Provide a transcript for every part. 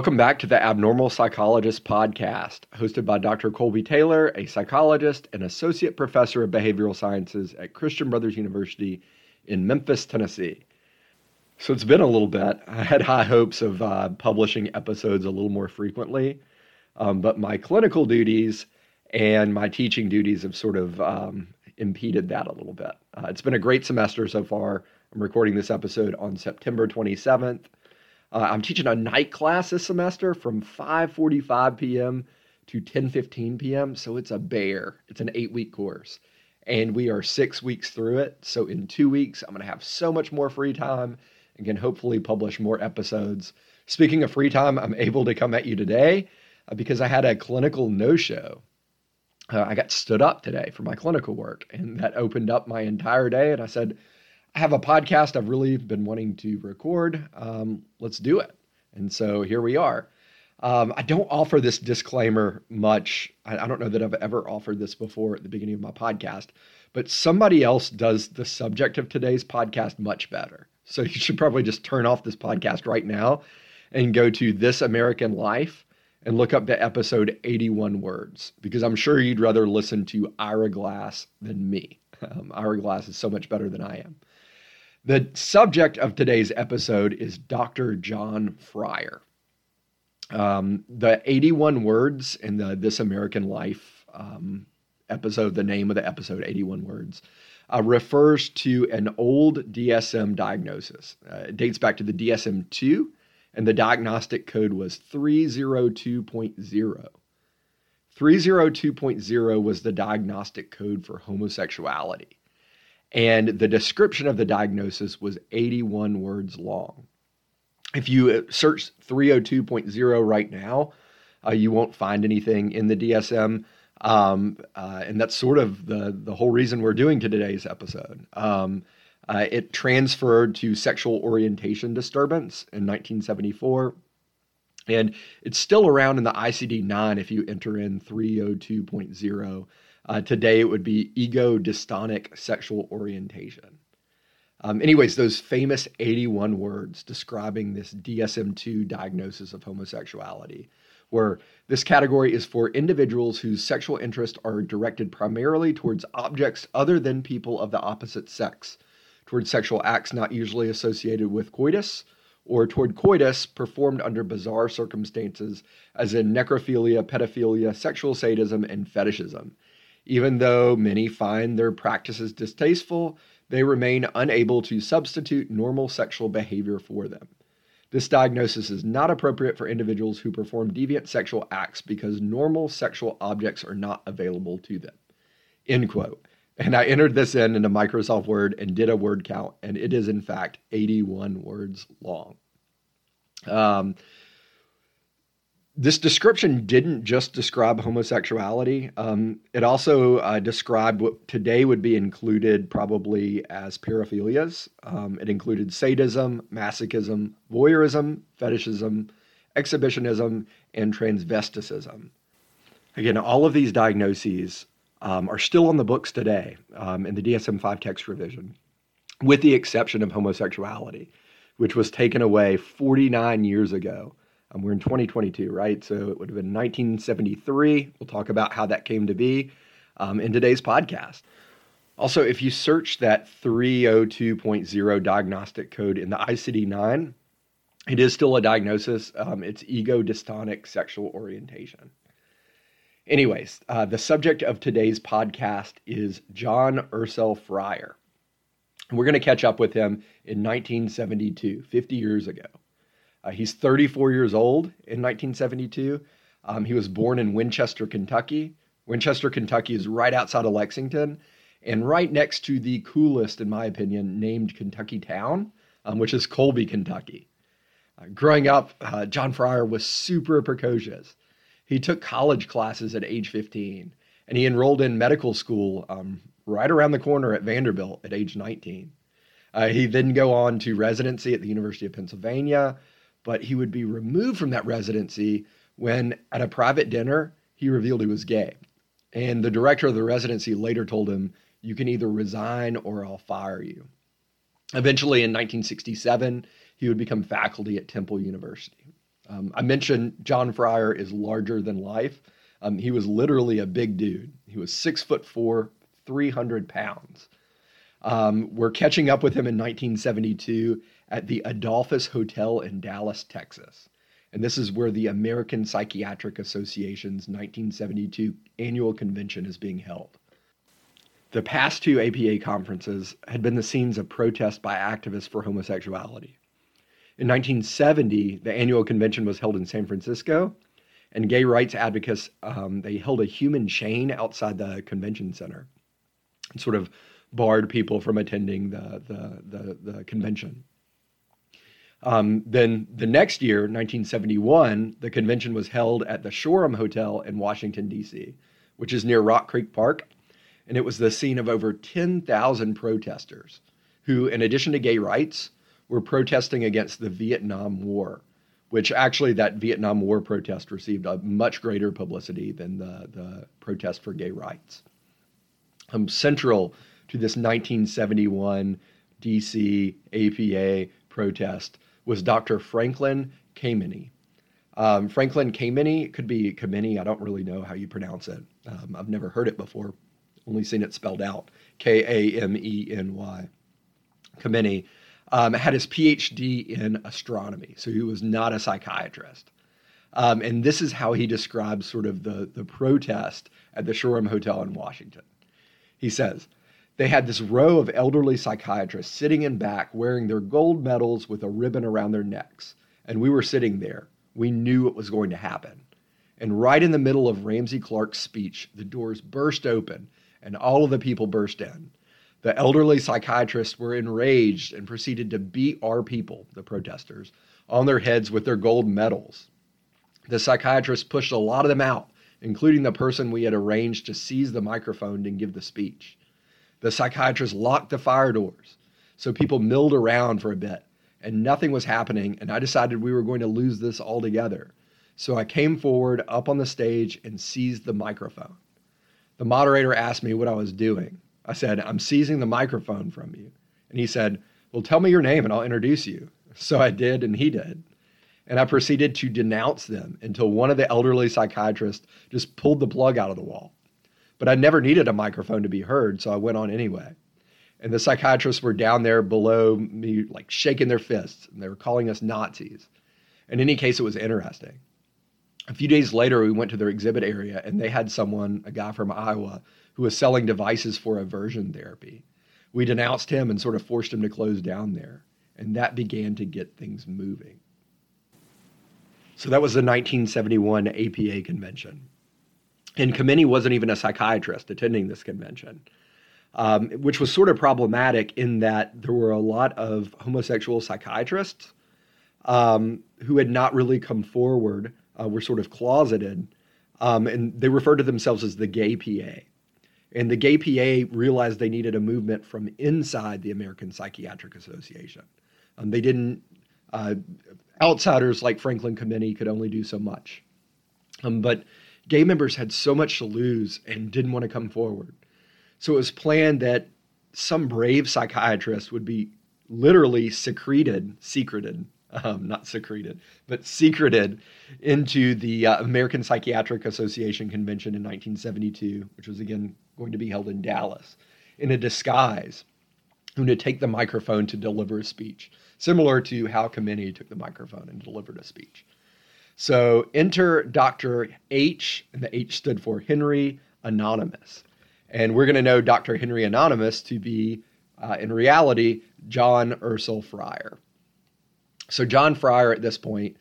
Welcome back to the Abnormal Psychologist podcast, hosted by Dr. Colby Taylor, a psychologist and associate professor of behavioral sciences at Christian Brothers University in Memphis, Tennessee. So it's been a little bit. I had high hopes of uh, publishing episodes a little more frequently, um, but my clinical duties and my teaching duties have sort of um, impeded that a little bit. Uh, it's been a great semester so far. I'm recording this episode on September 27th. Uh, I'm teaching a night class this semester from 5:45 p.m. to 10:15 p.m. So it's a bear. It's an eight-week course, and we are six weeks through it. So in two weeks, I'm going to have so much more free time and can hopefully publish more episodes. Speaking of free time, I'm able to come at you today uh, because I had a clinical no-show. Uh, I got stood up today for my clinical work, and that opened up my entire day. And I said, I have a podcast I've really been wanting to record. Um, let's do it. And so here we are. Um, I don't offer this disclaimer much. I, I, don't know that I've ever offered this before at the beginning of my podcast, but somebody else does the subject of today's podcast much better. So you should probably just turn off this podcast right now and go to This American Life and look up the episode 81 words because I'm sure you'd rather listen to Ira Glass than me. Um, Ira Glass is so much better than I am. The subject of today's episode is Dr. John Fryer. Um, the 81 words in the This American Life um, episode, the name of the episode, 81 words, uh, refers to an old DSM diagnosis. Uh, it dates back to the DSM 2, and the diagnostic code was 302.0. 302.0 was the diagnostic code for homosexuality. And the description of the diagnosis was 81 words long. If you uh, search 302.0 right now, uh, you won't find anything in the DSM. Um, uh, and that's sort of the, the whole reason we're doing today's episode. Um, uh, it transferred to sexual orientation disturbance in 1974. And it's still around in the ICD 9 if you enter in 302.0. Uh, today it would be ego dystonic sexual orientation. Um, anyways, those famous 81 words describing this DSM 2 diagnosis of homosexuality, where this category is for individuals whose sexual interests are directed primarily towards objects other than people of the opposite sex, towards sexual acts not usually associated with coitus, or toward coitus performed under bizarre circumstances, as in necrophilia, pedophilia, sexual sadism, and fetishism. Even though many find their practices distasteful, they remain unable to substitute normal sexual behavior for them. This diagnosis is not appropriate for individuals who perform deviant sexual acts because normal sexual objects are not available to them. End quote. And I entered this in into Microsoft Word and did a word count, and it is in fact 81 words long. Um, this description didn't just describe homosexuality. Um, it also uh, described what today would be included probably as paraphilias. Um, it included sadism, masochism, voyeurism, fetishism, exhibitionism, and transvesticism. Again, all of these diagnoses um, are still on the books today um, in the DSM 5 text revision, with the exception of homosexuality, which was taken away 49 years ago um, we're in 2022, right? So it would have been 1973. We'll talk about how that came to be um, in today's podcast. Also, if you search that 302.0 diagnostic code in the ICD 9, it is still a diagnosis. Um, it's ego dystonic sexual orientation. Anyways, uh, the subject of today's podcast is John Ercel Fryer. We're going to catch up with him in 1972, 50 years ago. Uh, he's 34 years old in 1972. Um, he was born in Winchester, Kentucky. Winchester, Kentucky is right outside of Lexington and right next to the coolest, in my opinion, named Kentucky town, um, which is Colby, Kentucky. Uh, growing up, uh, John Fryer was super precocious. He took college classes at age 15 and he enrolled in medical school um, right around the corner at Vanderbilt at age 19. Uh, he then go on to residency at the University of Pennsylvania, but he would be removed from that residency when, at a private dinner, he revealed he was gay. And the director of the residency later told him, You can either resign or I'll fire you. Eventually, in 1967, he would become faculty at Temple University. Um, I mentioned John Fryer is larger than life. Um, he was literally a big dude. He was six foot four, 300 pounds. Um, we're catching up with him in 1972 at the Adolphus Hotel in Dallas, Texas. And this is where the American Psychiatric Association's 1972 annual convention is being held. The past two APA conferences had been the scenes of protest by activists for homosexuality. In 1970, the annual convention was held in San Francisco, and gay rights advocates um, they held a human chain outside the convention center, and sort of barred people from attending the the the, the convention. Um, then the next year, 1971, the convention was held at the Shoreham Hotel in Washington, D.C., which is near Rock Creek Park. And it was the scene of over 10,000 protesters who, in addition to gay rights, were protesting against the Vietnam War, which actually that Vietnam War protest received a much greater publicity than the, the protest for gay rights. Um, central to this 1971 DC APA protest was Dr. Franklin Kameny. Um, Franklin Kameny could be Kameny. I don't really know how you pronounce it. Um, I've never heard it before, only seen it spelled out K A M E N Y. Kameny um, had his PhD in astronomy, so he was not a psychiatrist. Um, and this is how he describes sort of the, the protest at the Shoreham Hotel in Washington. He says, they had this row of elderly psychiatrists sitting in back wearing their gold medals with a ribbon around their necks. And we were sitting there. We knew it was going to happen. And right in the middle of Ramsey Clark's speech, the doors burst open and all of the people burst in. The elderly psychiatrists were enraged and proceeded to beat our people, the protesters, on their heads with their gold medals. The psychiatrists pushed a lot of them out, including the person we had arranged to seize the microphone and give the speech. The psychiatrist locked the fire doors. So people milled around for a bit and nothing was happening. And I decided we were going to lose this altogether. So I came forward up on the stage and seized the microphone. The moderator asked me what I was doing. I said, I'm seizing the microphone from you. And he said, Well, tell me your name and I'll introduce you. So I did, and he did. And I proceeded to denounce them until one of the elderly psychiatrists just pulled the plug out of the wall. But I never needed a microphone to be heard, so I went on anyway. And the psychiatrists were down there below me, like shaking their fists, and they were calling us Nazis. In any case, it was interesting. A few days later, we went to their exhibit area, and they had someone, a guy from Iowa, who was selling devices for aversion therapy. We denounced him and sort of forced him to close down there, and that began to get things moving. So that was the 1971 APA convention. And Kameny wasn't even a psychiatrist attending this convention, um, which was sort of problematic in that there were a lot of homosexual psychiatrists um, who had not really come forward, uh, were sort of closeted, um, and they referred to themselves as the gay PA. And the gay PA realized they needed a movement from inside the American Psychiatric Association. Um, they didn't, uh, outsiders like Franklin Kameny could only do so much. Um, but gay members had so much to lose and didn't want to come forward. So it was planned that some brave psychiatrist would be literally secreted, secreted, um, not secreted, but secreted into the uh, American Psychiatric Association convention in 1972, which was again going to be held in Dallas, in a disguise, who would take the microphone to deliver a speech, similar to how Kameny took the microphone and delivered a speech. So enter Dr. H, and the H stood for Henry Anonymous. And we're going to know Dr. Henry Anonymous to be, uh, in reality, John Ercel Fryer. So, John Fryer at this point,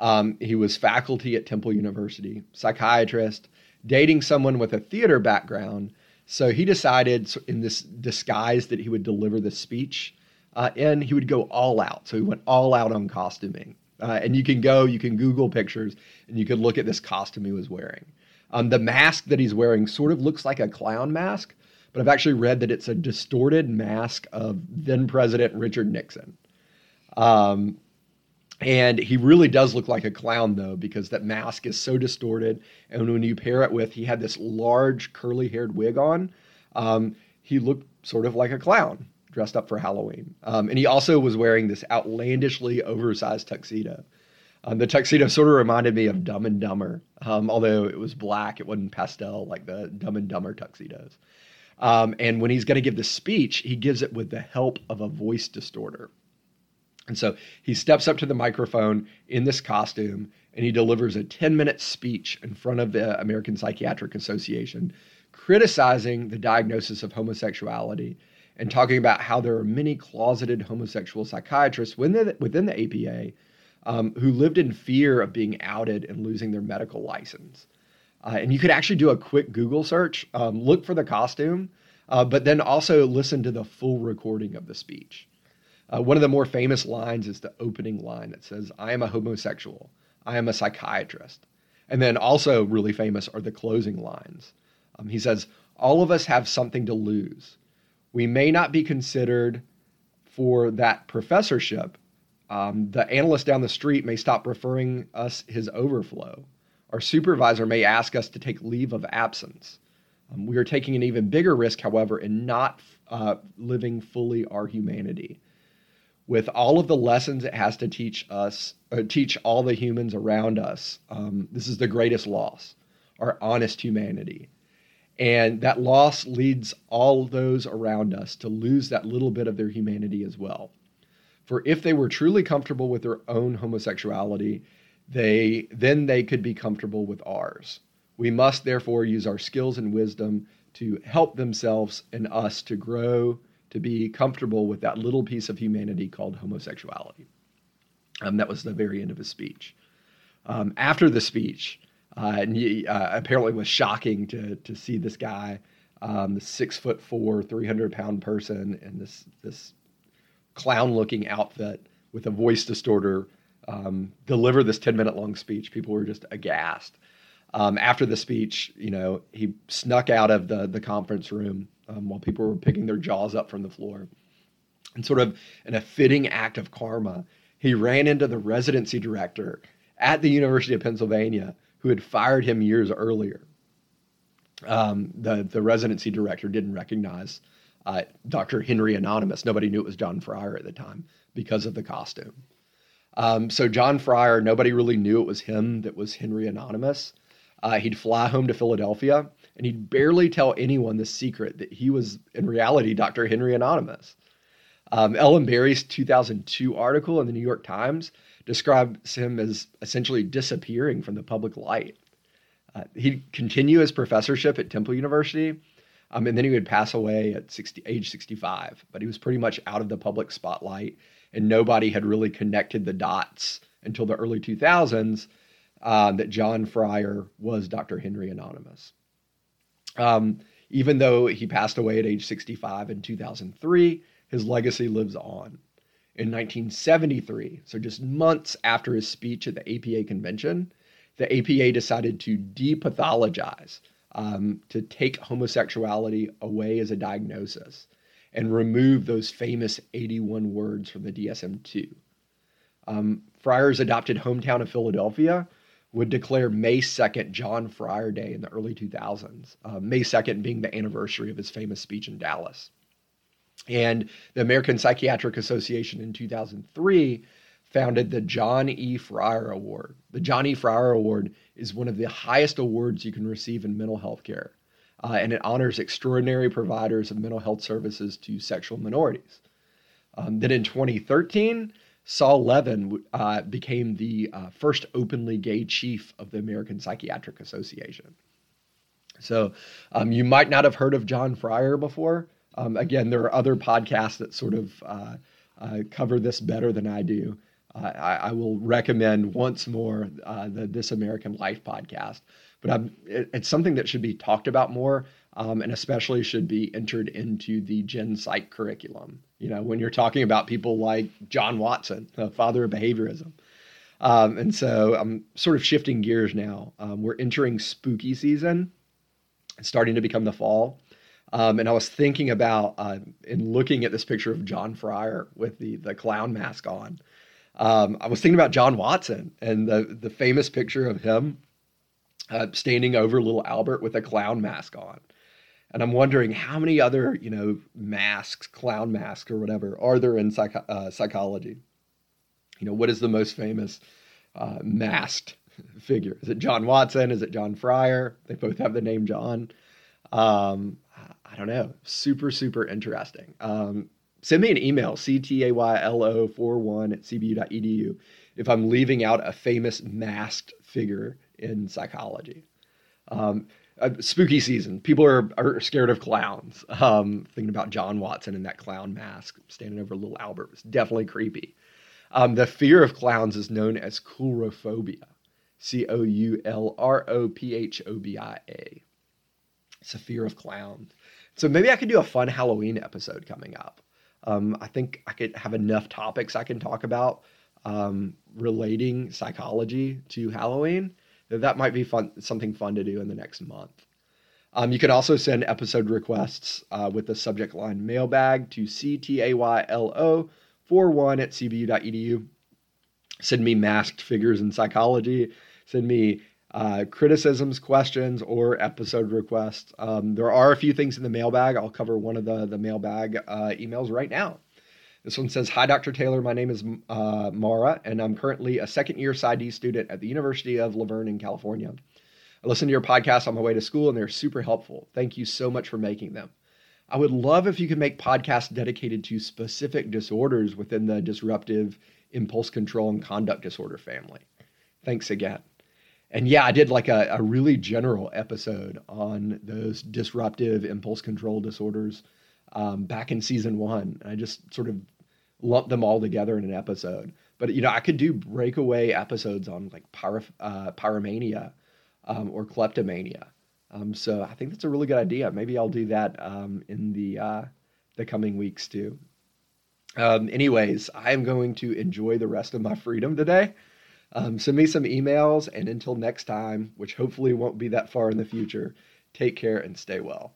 um, he was faculty at Temple University, psychiatrist, dating someone with a theater background. So, he decided in this disguise that he would deliver the speech uh, and he would go all out. So, he went all out on costuming. Uh, and you can go, you can Google pictures, and you can look at this costume he was wearing. Um, the mask that he's wearing sort of looks like a clown mask, but I've actually read that it's a distorted mask of then President Richard Nixon. Um, and he really does look like a clown, though, because that mask is so distorted. And when you pair it with, he had this large curly haired wig on, um, he looked sort of like a clown dressed up for Halloween. Um, and he also was wearing this outlandishly oversized tuxedo. Um, the tuxedo sort of reminded me of Dumb and Dumber, um, although it was black. It wasn't pastel like the Dumb and Dumber tuxedos. Um, and when he's going to give the speech, he gives it with the help of a voice distorter. And so he steps up to the microphone in this costume and he delivers a 10 minute speech in front of the American Psychiatric Association, criticizing the diagnosis of homosexuality and talking about how there are many closeted homosexual psychiatrists within the, within the APA um, who lived in fear of being outed and losing their medical license. Uh, and you could actually do a quick Google search, um, look for the costume, uh, but then also listen to the full recording of the speech. Uh, one of the more famous lines is the opening line that says, I am a homosexual. I am a psychiatrist. And then also, really famous are the closing lines. Um, he says, All of us have something to lose. We may not be considered for that professorship. Um, the analyst down the street may stop referring us his overflow. Our supervisor may ask us to take leave of absence. Um, we are taking an even bigger risk, however, in not uh, living fully our humanity. With all of the lessons it has to teach us, uh, teach all the humans around us, um, this is the greatest loss our honest humanity. And that loss leads all those around us to lose that little bit of their humanity as well. For if they were truly comfortable with their own homosexuality, they then they could be comfortable with ours. We must therefore use our skills and wisdom to help themselves and us to grow to be comfortable with that little piece of humanity called homosexuality. Um, that was the very end of his speech. Um, after the speech, uh, and he, uh, apparently was shocking to to see this guy, um, the six foot four, three hundred pound person, in this this clown looking outfit with a voice distorter um, deliver this 10 minute long speech. People were just aghast. Um, after the speech, you know, he snuck out of the, the conference room um, while people were picking their jaws up from the floor. And sort of in a fitting act of karma, he ran into the residency director at the University of Pennsylvania who had fired him years earlier. Um, the, the residency director didn't recognize uh, Dr. Henry Anonymous. Nobody knew it was John Fryer at the time because of the costume. Um, so John Fryer, nobody really knew it was him that was Henry Anonymous. Uh, he'd fly home to Philadelphia and he'd barely tell anyone the secret that he was in reality Dr. Henry Anonymous. Um, Ellen Berry's 2002 article in the New York Times describes him as essentially disappearing from the public light. Uh, he'd continue his professorship at Temple University, um, and then he would pass away at 60, age 65. But he was pretty much out of the public spotlight and nobody had really connected the dots until the early 2000s uh, that John Fryer was Dr. Henry Anonymous. Um, even though he passed away at age 65 in 2003, his legacy lives on. In 1973, so just months after his speech at the APA convention, the APA decided to depathologize, um, to take homosexuality away as a diagnosis and remove those famous 81 words from the DSM 2. Um, Fryer's adopted hometown of Philadelphia would declare May 2nd John Fryer Day in the early 2000s, uh, May 2nd being the anniversary of his famous speech in Dallas. And the American Psychiatric Association in 2003 founded the John E. Fryer Award. The John E. Fryer Award is one of the highest awards you can receive in mental health care uh, and it honors extraordinary providers of mental health services to sexual minorities. Um, then in 2013, Saul Levin uh, became the uh, first openly gay chief of the American Psychiatric Association. So um, you might not have heard of John Fryer before. Um, again, there are other podcasts that sort of uh, uh, cover this better than I do. Uh, I, I, will recommend once more the This American Life podcast but it, it's something that should be talked about more, um, and especially should be entered into the Gen Psych curriculum. You know, when you're talking about people like John Watson, the father of behaviorism. Um, and so I'm sort of shifting gears now. Um, we're entering spooky season. It's starting to become the fall. Um, and I was thinking about uh, in looking at this picture of John Fryer with the the clown mask on. Um, I was thinking about John Watson and the the famous picture of him uh, standing over little Albert with a clown mask on. And I'm wondering how many other, you know, masks, clown masks or whatever, are there in psych- uh, psychology? You know, what is the most famous uh, masked figure. Is it John Watson? Is it John Fryer? They both have the name John. Um, I don't know. Super, super interesting. Um, send me an email, ctaylo41 at cbu.edu, if I'm leaving out a famous masked figure in psychology. Um, spooky season. People are, are scared of clowns. Um, thinking about John Watson in that clown mask standing over little Albert was definitely creepy. Um, the fear of clowns is known as coulrophobia. C O U L R O P H O B I A. It's a fear of clowns. So maybe I could do a fun Halloween episode coming up. Um, I think I could have enough topics I can talk about um, relating psychology to Halloween. That might be fun, something fun to do in the next month. Um, you can also send episode requests uh, with the subject line mailbag to ctaylo41 at cbu.edu. Send me masked figures in psychology. Send me uh, criticisms, questions, or episode requests. Um, there are a few things in the mailbag. I'll cover one of the, the mailbag uh, emails right now. This one says Hi, Dr. Taylor. My name is uh, Mara, and I'm currently a second year PsyD student at the University of La Verne in California. I listen to your podcast on my way to school, and they're super helpful. Thank you so much for making them. I would love if you could make podcasts dedicated to specific disorders within the disruptive impulse control and conduct disorder family. Thanks again and yeah, I did like a, a really general episode on those disruptive impulse control disorders um, back in season one. I just sort of lumped them all together in an episode. But you know, I could do breakaway episodes on like pyro, uh, pyromania um, or kleptomania. Um, so I think that's a really good idea. Maybe I'll do that um, in the uh, the coming weeks too. Um, anyways, I am going to enjoy the rest of my freedom today. Um, send me some emails, and until next time, which hopefully won't be that far in the future, take care and stay well.